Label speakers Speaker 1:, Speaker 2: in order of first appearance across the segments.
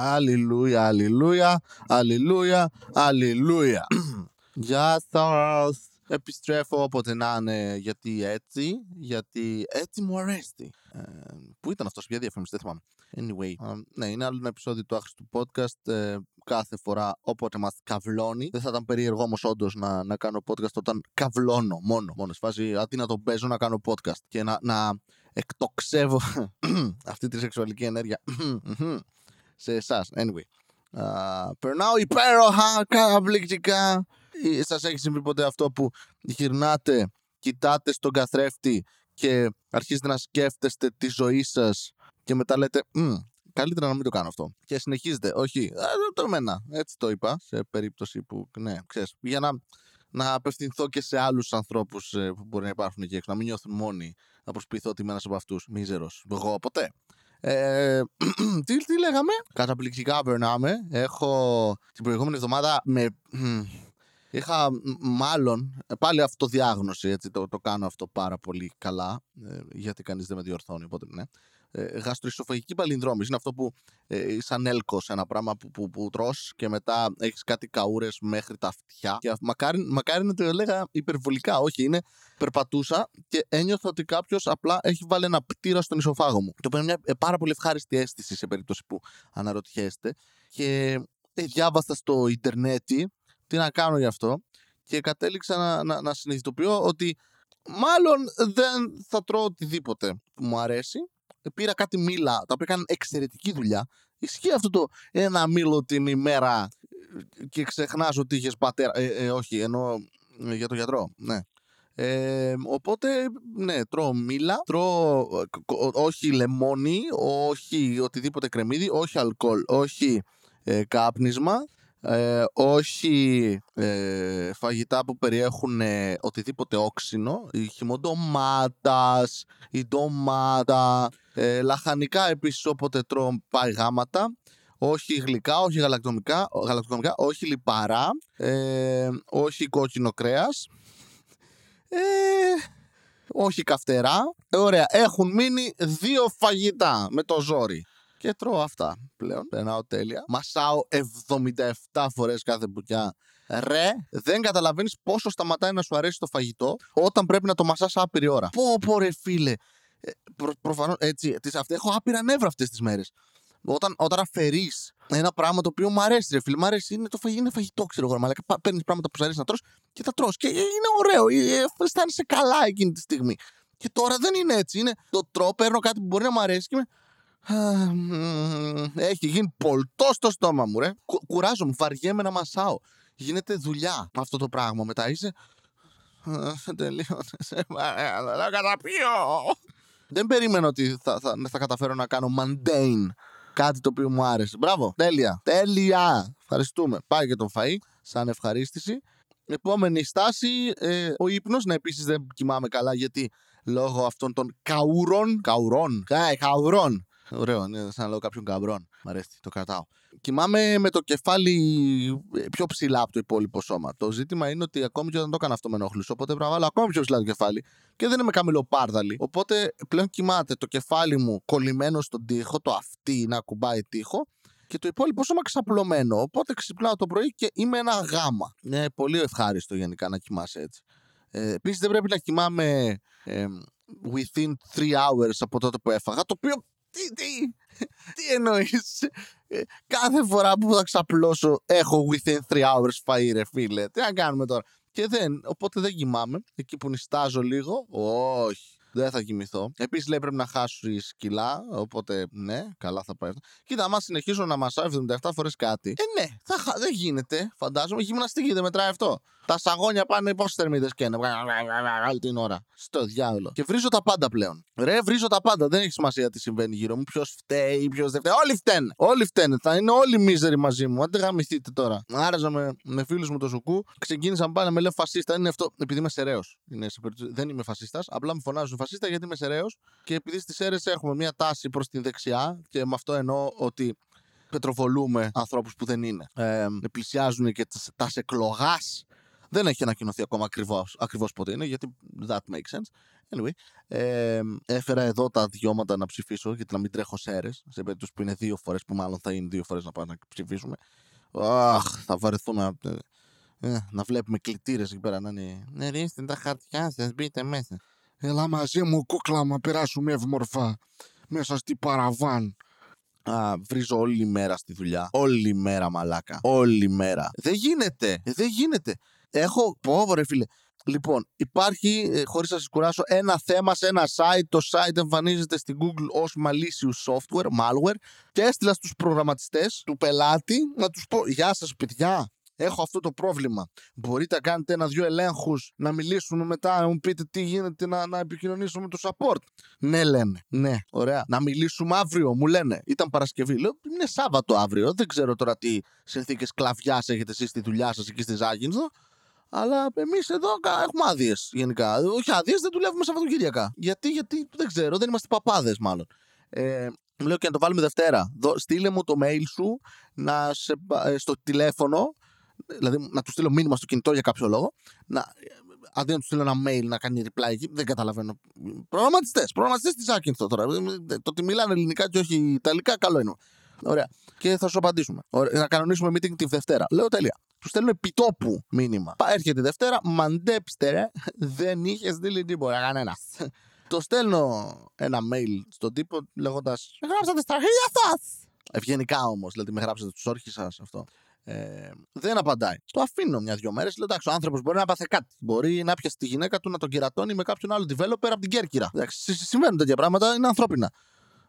Speaker 1: Αλληλούια, αλληλούια, αλληλούια, αλληλούια. Γεια σας. Επιστρέφω όποτε να είναι γιατί έτσι, γιατί έτσι μου αρέσει. Ε, πού ήταν αυτός, ποια διαφήμιση, δεν θυμάμαι. Anyway, ε, ναι, είναι άλλο ένα επεισόδιο του άχρηστου podcast. Ε, κάθε φορά όποτε μας καυλώνει. Δεν θα ήταν περίεργο όμως όντως να, να κάνω podcast όταν καυλώνω μόνο. Μόνο σε φάση αντί να το παίζω να κάνω podcast και να, να εκτοξεύω αυτή τη σεξουαλική ενέργεια σε εσάς. Anyway. Uh, περνάω υπέροχα, καταπληκτικά. Σας έχει συμβεί ποτέ αυτό που γυρνάτε, κοιτάτε στον καθρέφτη και αρχίζετε να σκέφτεστε τη ζωή σας και μετά λέτε καλύτερα να μην το κάνω αυτό. Και συνεχίζετε. Όχι, το εμένα. Έτσι το είπα σε περίπτωση που, ναι, ξέρεις, για να, να απευθυνθώ και σε άλλους ανθρώπους ε, που μπορεί να υπάρχουν εκεί έξω, να μην νιώθουν μόνοι, να προσποιηθώ ότι είμαι ένας από αυτούς. Μίζερος. Εγώ ποτέ. Ε, τι, τι λέγαμε; Καταπληκτικά περνάμε. Έχω την προηγούμενη εβδομάδα με. Είχα μάλλον πάλι αυτοδιάγνωση, έτσι, το, το κάνω αυτό πάρα πολύ καλά, ε, γιατί κανείς δεν με διορθώνει, οπότε ναι. Ε, γαστροϊσοφαγική παλινδρόμηση είναι αυτό που ε, σαν έλκος, ένα πράγμα που, που, που τρως και μετά έχεις κάτι καούρες μέχρι τα αυτιά και μακάρι, μακάρι να το έλεγα υπερβολικά, όχι, είναι περπατούσα και ένιωθα ότι κάποιος απλά έχει βάλει ένα πτήρα στον ισοφάγο μου. Το οποίο είναι μια ε, πάρα πολύ ευχάριστη αίσθηση σε περίπτωση που αναρωτιέστε και ε, διάβασα στο ίντερνετ τι να κάνω γι' αυτό και κατέληξα να, να, να συνειδητοποιώ ότι μάλλον δεν θα τρώω οτιδήποτε που μου αρέσει. Πήρα κάτι μήλα, τα οποία έκαναν εξαιρετική δουλειά. Ισχύει αυτό το ένα μήλο την ημέρα και ξεχνάς ότι είχες πατέρα. Ε, ε, όχι, εννοώ ε, για το γιατρό. Ναι. Ε, οπότε, ναι, τρώω μήλα, τρώω όχι λεμόνι, όχι οτιδήποτε κρεμμύδι, όχι αλκοόλ, όχι ε, κάπνισμα ε, όχι ε, φαγητά που περιέχουν ε, οτιδήποτε όξινο, η χυμοντομάτας, η ντομάτα, ε, λαχανικά επίσης όποτε τρώω πάει γάματα, όχι γλυκά, όχι γαλακτοκομικά, γαλακτοκομικά όχι λιπαρά, ε, όχι κόκκινο κρέας, ε, όχι καυτερά. Ωραία, έχουν μείνει δύο φαγητά με το ζόρι. Και τρώω αυτά πλέον. Περνάω τέλεια. Μασάω 77 φορές κάθε μπουκιά. Ρε, δεν καταλαβαίνεις πόσο σταματάει να σου αρέσει το φαγητό όταν πρέπει να το μασάς άπειρη ώρα. Πω, πω, ρε φίλε. Ε, προ, Προφανώς έτσι. Τις, αυτές, έχω άπειρα νεύρα αυτές τις μέρες. Όταν, όταν αφαιρείς ένα πράγμα το οποίο μου αρέσει, ρε φίλε, μου αρέσει, είναι, το φαγητό, είναι φαγητό, ξέρω εγώ, αλλά παίρνεις πράγματα που σου αρέσει να τρως και τα τρως. Και είναι ωραίο, ε, ε, αισθάνεσαι καλά εκείνη τη στιγμή. Και τώρα δεν είναι έτσι. Είναι το τρώω, παίρνω κάτι που μπορεί να μου αρέσει και έχει γίνει πολτό στο στόμα μου, ρε. Κουράζομαι, βαριέμαι να μασάω. Γίνεται δουλειά αυτό το πράγμα. Μετά είσαι. Τελείωσε. Θα καταπιώ. Δεν περίμενα ότι θα, θα, θα καταφέρω να κάνω mundane κάτι το οποίο μου άρεσε. Μπράβο. Τέλεια. Τέλεια. Ευχαριστούμε. Πάει και το φαΐ σαν ευχαρίστηση. Επόμενη στάση, ε, ο ύπνος. Ναι, επίσης δεν κοιμάμαι καλά γιατί λόγω αυτών των καουρών. Καουρών. καουρών. Ωραίο, είναι σαν να λέω κάποιον καμπρόν. Μ' αρέσει, το κρατάω. Κοιμάμαι με το κεφάλι ε, πιο ψηλά από το υπόλοιπο σώμα. Το ζήτημα είναι ότι ακόμη και όταν το έκανα αυτό με ενοχλούσε, οπότε πρέπει να βάλω ακόμη πιο ψηλά το κεφάλι και δεν είμαι καμιλοπάρδαλη. Οπότε πλέον κοιμάται το κεφάλι μου κολλημένο στον τοίχο, το αυτί να κουμπάει τοίχο και το υπόλοιπο σώμα ξαπλωμένο. Οπότε ξυπνάω το πρωί και είμαι ένα γάμα. Είναι πολύ ευχάριστο γενικά να κοιμάσαι έτσι. Ε, Επίσης δεν πρέπει να κοιμάμαι ε, within three hours από τότε που έφαγα, το οποίο τι, τι, τι εννοείς; Ε, κάθε φορά που θα ξαπλώσω έχω within three hours φαΐ ρε φίλε. Τι να κάνουμε τώρα; Και δεν, οπότε δεν κοιμάμαι. Εκεί που νιστάζω λίγο, όχι. Δεν θα κοιμηθώ. Επίσης λέει πρέπει να χάσεις κιλά. Οπότε ναι, καλά θα πάει αυτό. Κοίτα, άμα συνεχίσω να μασάω 77 φορές κάτι. Ε, ναι, θα, δεν γίνεται. Φαντάζομαι γυμναστική δεν μετράει αυτό. Τα σαγόνια πάνε πόσες θερμίδες και είναι. Άλλη την ώρα. Στο διάλογο. Και βρίζω τα πάντα πλέον. Ρε, βρίζω τα πάντα. Δεν έχει σημασία τι συμβαίνει γύρω μου. Ποιος φταίει, ποιος δεν φταίει. Όλοι φταίνε. Όλοι φταίνε. Θα είναι όλοι μίζεροι μαζί μου. Αν δεν γαμηθείτε τώρα. Άραζα με, με φίλους μου το σουκού. Ξεκίνησαν πάλι να με λέω φασίστα. Είναι αυτό. Επειδή είμαι σεραίο. Δεν είμαι φασίστας. Απλά με φωνάζουν φασίστα γιατί είμαι σεραίο. Και επειδή στις αίρες έχουμε μια τάση προς την δεξιά. Και με αυτό εννοώ ότι πετροβολούμε ανθρώπους που δεν είναι. Ε, πλησιάζουν και τας εκλογά δεν έχει ανακοινωθεί ακόμα ακριβώς ακριβώς πότε είναι, γιατί that makes sense. Anyway, ε, έφερα εδώ τα δικαιώματα να ψηφίσω γιατί να μην τρέχω σε αίρες, σε περίπτωση που είναι δύο φορές που μάλλον θα είναι δύο φορές να πάμε να ψηφίσουμε. Αχ, θα βαρεθούμε ε, ε, να βλέπουμε κλητήρες εκεί πέρα να είναι. Ναι, ρίστε τα χαρτιά σας, μπείτε μέσα.
Speaker 2: Έλα μαζί μου κούκλα να περάσουμε εύμορφα μέσα στη παραβάν.
Speaker 1: Α, βρίζω όλη μέρα στη δουλειά. Όλη μέρα, μαλάκα. Όλη μέρα. Δεν γίνεται. Ε, δεν γίνεται. Έχω. Πω, ρε φίλε. Λοιπόν, υπάρχει, ε, χωρίς να σας κουράσω, ένα θέμα σε ένα site. Το site εμφανίζεται στην Google ως malicious software, malware και έστειλα στους προγραμματιστές του πελάτη να τους πω «Γεια σας παιδιά, έχω αυτό το πρόβλημα. Μπορείτε να κάνετε ένα-δυο ελέγχους, να μιλήσουμε μετά, να μου πείτε τι γίνεται, να, να επικοινωνήσουμε με το support. Ναι, λένε. Ναι, ωραία. Να μιλήσουμε αύριο, μου λένε. Ήταν Παρασκευή. Λέω, είναι Σάββατο αύριο. Δεν ξέρω τώρα τι συνθήκες κλαβιάς έχετε εσείς στη δουλειά σας εκεί στη Ζάγινθο. Αλλά εμείς εδώ έχουμε άδειες γενικά. Όχι άδειες, δεν δουλεύουμε Σαββατοκύριακα. Γιατί, γιατί δεν ξέρω, δεν είμαστε παπάδες μάλλον. Ε, μου λέω και να το βάλουμε Δευτέρα. Δω, στείλε μου το mail σου να σε, ε, στο τηλέφωνο δηλαδή να του στείλω μήνυμα στο κινητό για κάποιο λόγο, να, αντί να του στείλω ένα mail να κάνει reply εκεί, δεν καταλαβαίνω. Προγραμματιστές, προγραμματιστές της Άκυνθο τώρα. Το ότι μιλάνε ελληνικά και όχι ιταλικά, καλό είναι. Ωραία. Και θα σου απαντήσουμε. Ωραία. Να κανονίσουμε meeting τη Δευτέρα. Λέω τέλεια. Του στέλνω επιτόπου μήνυμα. Έρχεται η Δευτέρα, μαντέψτε ρε, δεν είχες στείλει τίποτα κανένας. Το στέλνω ένα mail στον τύπο λέγοντας. Με γράψατε στα αρχίδια σας! Ευγενικά όμως, δηλαδή με γράψατε τους όρχε σα αυτό. Ε, δεν απαντάει. Το αφήνω μια-δυο μέρες. Λέω εντάξει, ο άνθρωπος μπορεί να πάθει κάτι. Μπορεί να πιάσει τη γυναίκα του να τον κερατώνει με κάποιον άλλο developer από την Κέρκυρα. Εντάξει, συμβαίνουν τέτοια πράγματα, είναι ανθρώπινα.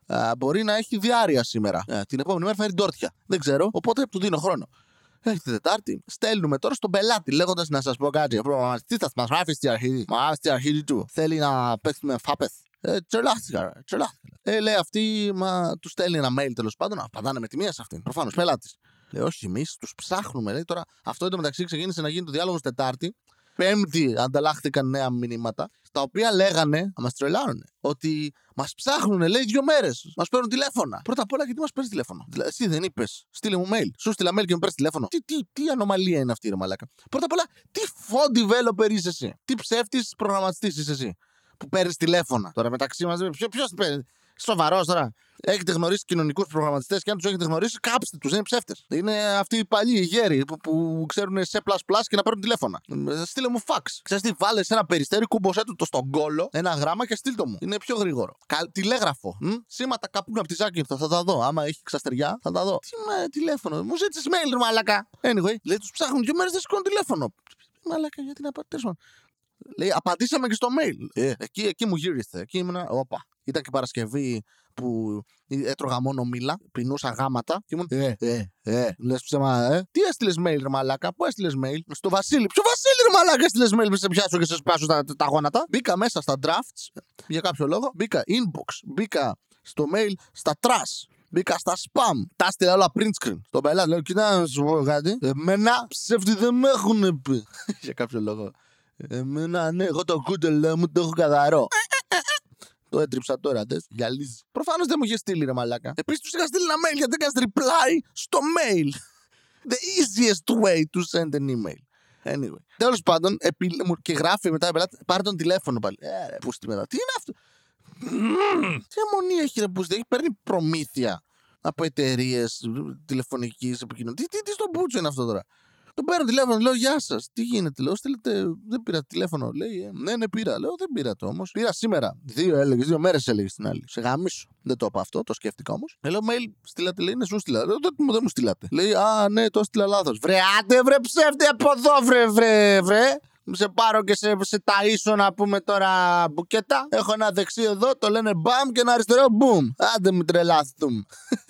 Speaker 1: Ε, μπορεί να έχει διάρκεια σήμερα. Ε, την επόμενη μέρα θα έρθει ντόρτια. Δεν ξέρω, οπότε του δίνω χρόνο. Έχει τη Τετάρτη. Στέλνουμε τώρα στον πελάτη λέγοντας να σας πω κάτι. Ο προγραμματιστή θα μας γράφει στη αρχή; Μα γράφει στη αρχή του. Θέλει να παίξουμε φάπε. Ε, τρελάθηκα, τρελάθηκα. Ε, λέει αυτή, μα του στέλνει ένα mail τέλος πάντων. Απαντάνε με τη μία σε αυτήν. Προφανώς πελάτης. Λέει, όχι, εμεί τους ψάχνουμε. Λέει, τώρα αυτό εντωμεταξύ ξεκίνησε να γίνει το διάλογος Τετάρτη. Πέμπτη ανταλλάχθηκαν νέα μηνύματα, τα οποία λέγανε, να μας τρελάρουν, ότι μας ψάχνουν, λέει, δύο μέρες. Μας παίρνουν τηλέφωνα. Πρώτα απ' όλα, γιατί μας παίρνεις τηλέφωνο; Δηλαδή, εσύ δεν είπες, στείλε μου mail. Σου στείλα mail και μου παίρνεις τηλέφωνο. Τι, τι, τι ανομαλία είναι αυτή, ρε Μαλάκα. Πρώτα απ' όλα, τι phone developer είσαι εσύ; Τι ψεύτης προγραμματιστής είσαι εσύ. Που παίρνεις τηλέφωνα; Τώρα μεταξύ μας, ποιος παίρνει; Σοβαρός τώρα. Έχετε γνωρίσει κοινωνικούς προγραμματιστές και αν τους έχετε γνωρίσει, κάψτε τους, δεν είναι ψεύτες. Είναι αυτοί οι παλιοί οι γέροι που, που ξέρουν σε πλάσ και να παίρνουν τηλέφωνα. Ε, στείλε μου φαξ. Ξέρετε τι, βάλε σε ένα περιστέρι, κούμποσέ του το στον κόλο, ένα γράμμα και στείλ το μου. Είναι πιο γρήγορο. Κα, τηλέγραφο. Μ; Σήματα καπούν από τη Ζάκυνθο, θα τα δω. Άμα έχει ξαστεριά, θα τα δω. Τι με τηλέφωνο, μου ζήτησες mail, μαλακά. Anyway, λέει τους ψάχνουν δύο μέρες δεν σηκώνουν τηλέφωνο. Μαλακά, γιατί να πατήσω. Λέει, απαντήσαμε και στο mail. Ε, εκεί, εκεί μου γύρισε. Εκεί ήμουν. Όπα. Ήταν και Παρασκευή που έτρωγα μόνο μήλα, πεινούσα γάματα και ήμουν. Ε, ε, ε. Λες ψέμα, ε. Τι έστειλες mail, ρε Μαλάκα, πού έστειλες mail; Στο Βασίλη. Ποιο Βασίλη, ρε Μαλάκα, έστειλες mail, με σε πιάσω και σε σπάσω τα, τα γόνατα. Μπήκα μέσα στα drafts για κάποιο λόγο. Μπήκα inbox. Μπήκα στο mail στα trash. Μπήκα στα spam. Τα έστειλα όλα print screen. Στο πελάτη λέω: Κοιτά, να σου πω κάτι. Εμένα ψεύτη δεν με έχουν πει. για κάποιο λόγο. Εμένα, ναι, εγώ το κούτελ μου το έχω καθαρό. Το έτριψα τώρα, δες. Γυαλίζει. Προφανώς δεν μου είχε στείλει ρε μαλάκα. Επίσης τους είχα στείλει ένα mail γιατί έκανε reply στο mail. The easiest way to send an email. Anyway. Τέλος πάντων, επι... και γράφει μετά πελάτης, πάρε τον τηλέφωνο πάλι. Ε, πού στη μετά. Τι είναι αυτό; Τι αμονή έχει ρε πούστη; Έχει παίρνει προμήθεια από εταιρείες τηλεφωνικής επικοινωνίας. Τι, τι, τι στο μπούτσο είναι αυτό τώρα; Τον παίρνω τηλέφωνο, λέω Γεια σας. Τι γίνεται, λέω Στείλετε, δεν πήρα τηλέφωνο. Λέει ε, Ναι, ναι, πήρα. Λέω Δεν πήρα το όμως. Πήρα σήμερα. Δύο έλεγες, δύο μέρες έλεγες στην άλλη. Σε γαμίσω. Δεν το είπα αυτό, το σκέφτηκα όμως. Ε, λέω mail, στείλατε, λέει, ναι, σου στείλα. Λέω, δεν, δεν μου στείλατε. Λέει, Α, ναι, το στείλα λάθος. Βρε, άντε, βρε, ψεύτε από εδώ, βρε, βρε, βρε. Σε πάρω και σε, σε ταΐσω να πούμε τώρα μπουκέτα. Έχω ένα δεξί εδώ, το λένε μπαμ και ένα αριστερό μπουμ. Άντε μην τρελάθουμε.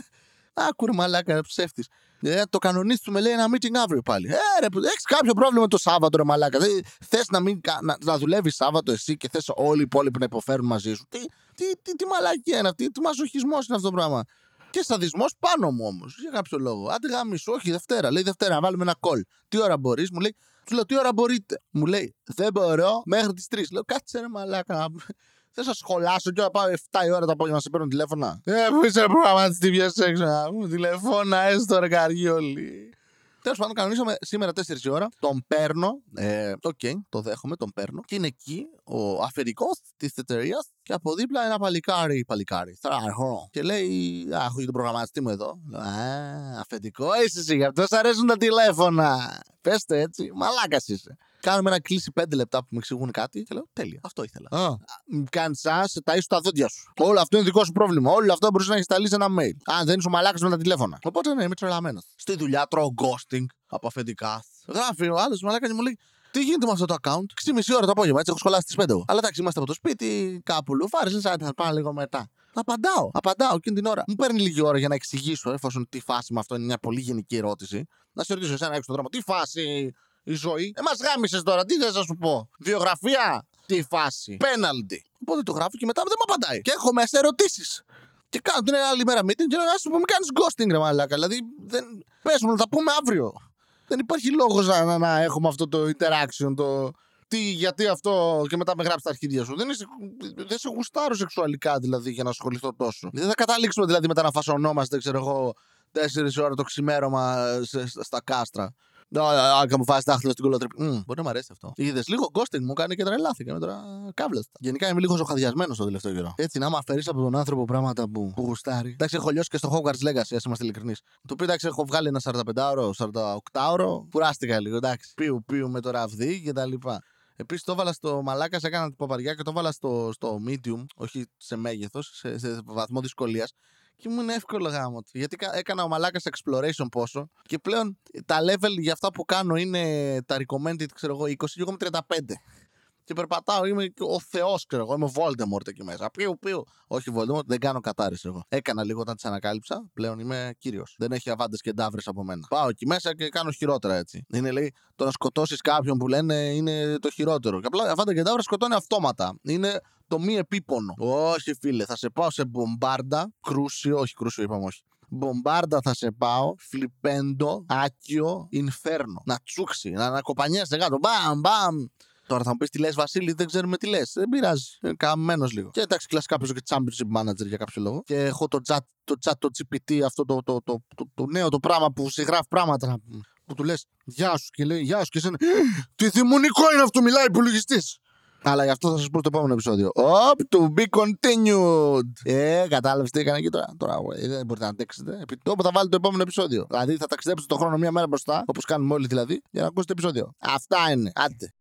Speaker 1: Άκουρ μαλάκα ψεύτης. Ε, το κανονίσουμε λέει ένα meeting αύριο πάλι. Ε, ρε, έχεις κάποιο πρόβλημα το Σάββατο, ρε μαλάκα. Θες να, μην, να, να δουλεύεις Σάββατο εσύ και θες όλοι οι υπόλοιποι να υποφέρουν μαζί σου. Τι, τι, τι, τι μαλακία είναι αυτή, τι μαζοχισμός είναι αυτό το πράγμα. Και σαδισμό πάνω μου όμως. Για κάποιο λόγο. Άντε γάμισου, όχι Δευτέρα. Λέει Δευτέρα, να βάλουμε ένα call. Τι ώρα μπορείς, μου λέει. Του λέω τι ώρα μπορείτε. Μου λέει Δεν μπορώ μέχρι τις 3. Λέω κάτσε ρε μαλάκα. Δεν σα σχολάσω και να πάω 7 η ώρα το απόγευμα να σε παίρνω τηλέφωνα. Ε, πού είσαι προγραμματιστή, βγες έξω να μου τηλεφώνα, έστω ρε καργί όλοι. Τέλος πάντων, κανονίσαμε σήμερα 4 η ώρα. Τον παίρνω. Ε, Οκ, το δέχομαι, τον παίρνω. Και είναι εκεί ο αφεντικός της εταιρεία και από δίπλα ένα παλικάρι. Παλικάρι. Θράχο. Και λέει, Α, έχω και τον προγραμματιστή μου εδώ. Λέω, Α, αφεντικό είσαι εσύ, γι' αυτό σ' αρέσουν τα τηλέφωνα. Πες το έτσι, μαλάκας είσαι. Κάνουμε ένα κλείσει 5 λεπτά που με εξηγούν κάτι και λέω Τέλεια, αυτό ήθελα.
Speaker 2: Α,
Speaker 1: Κάνεις σαν σε ταΐσου τα δόντια σου. Όλο αυτό είναι δικό σου πρόβλημα. Όλο αυτό μπορείς να έχεις σταλεί σε ένα mail. Αν δεν είσαι ο μαλάκας με τα τηλέφωνα. Οπότε ναι, είμαι τρελαμένος. Στη δουλειά τρώω ghosting από αφεντικά. Γράφει ο άλλος μαλάκας και μου λέει τι γίνεται με αυτό το account; 6,5 ώρα το απόγευμα, έτσι έχω σχολάσει τις 5 εγώ. Αλλά εντάξει, είμαστε από το σπίτι, κάπου λουφάρι, λες, θα πάω λίγο μετά. Απαντάω, απαντάω εκείνη την ώρα. Μου παίρνει λίγη ώρα για να εξηγήσω, εφόσον τι φάση με αυτό είναι μια πολύ γενική ερώτηση. Να σε ρωτήσω εσένα έξω στον δρόμο, τι φάση η ζωή. Ε, μας γάμισες τώρα, τι θες να σου πω. Βιογραφία, τι φάση. Πέναλτι. Οπότε το γράφω και μετά δεν μου απαντάει. Και έχω μέσα ερωτήσεις. Και κάνω την άλλη μέρα meeting και λέω, Α σου πω, μην κάνεις ghosting, ρε μαλάκα. Δηλαδή, δεν... πες μου, να τα πούμε αύριο. Δεν υπάρχει λόγος να, να, να έχουμε αυτό το interaction, το. Τι, γιατί αυτό και μετά με γράψει τα αρχίδια σου. Δεν, είσαι, δεν σε γουστάρω σεξουαλικά δηλαδή για να ασχοληθώ τόσο. Δεν θα καταλήξουμε δηλαδή μετά να φασωνόμαστε, ξέρω εγώ, 4 ώρα το ξημέρωμα σε- στα- στα κάστρα. Α, και μου φάσει δάχτυλο στην κολοτρεπή. Μμ, Μπορεί να μου αρέσει αυτό. Είδες λίγο ghosting μου κάνει και τρελάθηκε. Με τώρα κάβλεστα. Γενικά είμαι λίγο ζωχαδιασμένος το τελευταίο καιρό. Έτσι, να με αφαιρείς από τον άνθρωπο πράγματα που, που γουστάρει. Εντάξει, έχω λιώσει και στο Hogwarts Legacy, ας είμαστε ειλικρινείς. Το οποίο εντάξει, έχω βγάλει ένα 45ωρο, 48ωρο. Κουράστηκα λίγο, εντάξει. Πίου, πίου με το ραβδί και τα λοιπά. Επίσης το έβαλα στο μαλάκα, σε έκανα την παπαριά και το έβαλα στο, στο medium, όχι σε μέγεθος, σε, σε βαθμό δυσκολίας. Και μου είναι εύκολο γάμο του. Γιατί κα- έκανα ο μαλάκας exploration πόσο. Και πλέον τα level για αυτά που κάνω είναι τα recommended, ξέρω εγώ, 20 και εγώ είμαι 35. Και περπατάω, είμαι και ο Θεός, ξέρω εγώ. Είμαι ο Voldemort εκεί μέσα. Πιου, πιου. Όχι Voldemort, δεν κάνω κατάρρηση εγώ. Έκανα λίγο όταν τις ανακάλυψα. Πλέον είμαι κύριος. Δεν έχει αβάντες και ντάβρες από μένα. Πάω εκεί μέσα και κάνω χειρότερα έτσι. Είναι λέει το να σκοτώσεις κάποιον που λένε είναι το χειρότερο. Και απλά αβάντα και ντάβρες σκοτώνει αυτόματα. Είναι το μη επίπονο. Όχι, φίλε, θα σε πάω σε μπομπάρντα. Κρούσιο, όχι κρούσιο, είπαμε όχι. Μπομπάρντα θα σε πάω, φλιπέντο, άκιο, ινφέρνο. Να τσούξει, να ανακοπανιέσαι κάτω. Μπαμ, μπαμ. Τώρα θα μου πεις τι λες, Βασίλη, δεν ξέρουμε τι λες. Δεν πειράζει. Είναι καμμένο λίγο. Και εντάξει, κλασικά παίζω και championship manager για κάποιο λόγο. Και έχω το chat, το chat, το GPT, αυτό το, το, το, το, το νέο το πράγμα που συγγράφει πράγματα. Που του λες, Γεια σου και λέει, Γεια σου και εσένα. Τι θυμονικό είναι αυτό, μιλάει υπολογιστής. Αλλά γι' αυτό θα σας πω στο επόμενο επεισόδιο. Up to be continued. Ε, κατάλαβες τι έκανα εκεί τώρα. Τώρα ε, δεν μπορείτε να αντέξετε. Επί τόπου θα βάλετε το επόμενο επεισόδιο. Δηλαδή θα ταξιδέψετε το χρόνο μία μέρα μπροστά, όπως κάνουμε όλοι δηλαδή, για να ακούσετε επεισόδιο. Αυτά είναι. Άντε.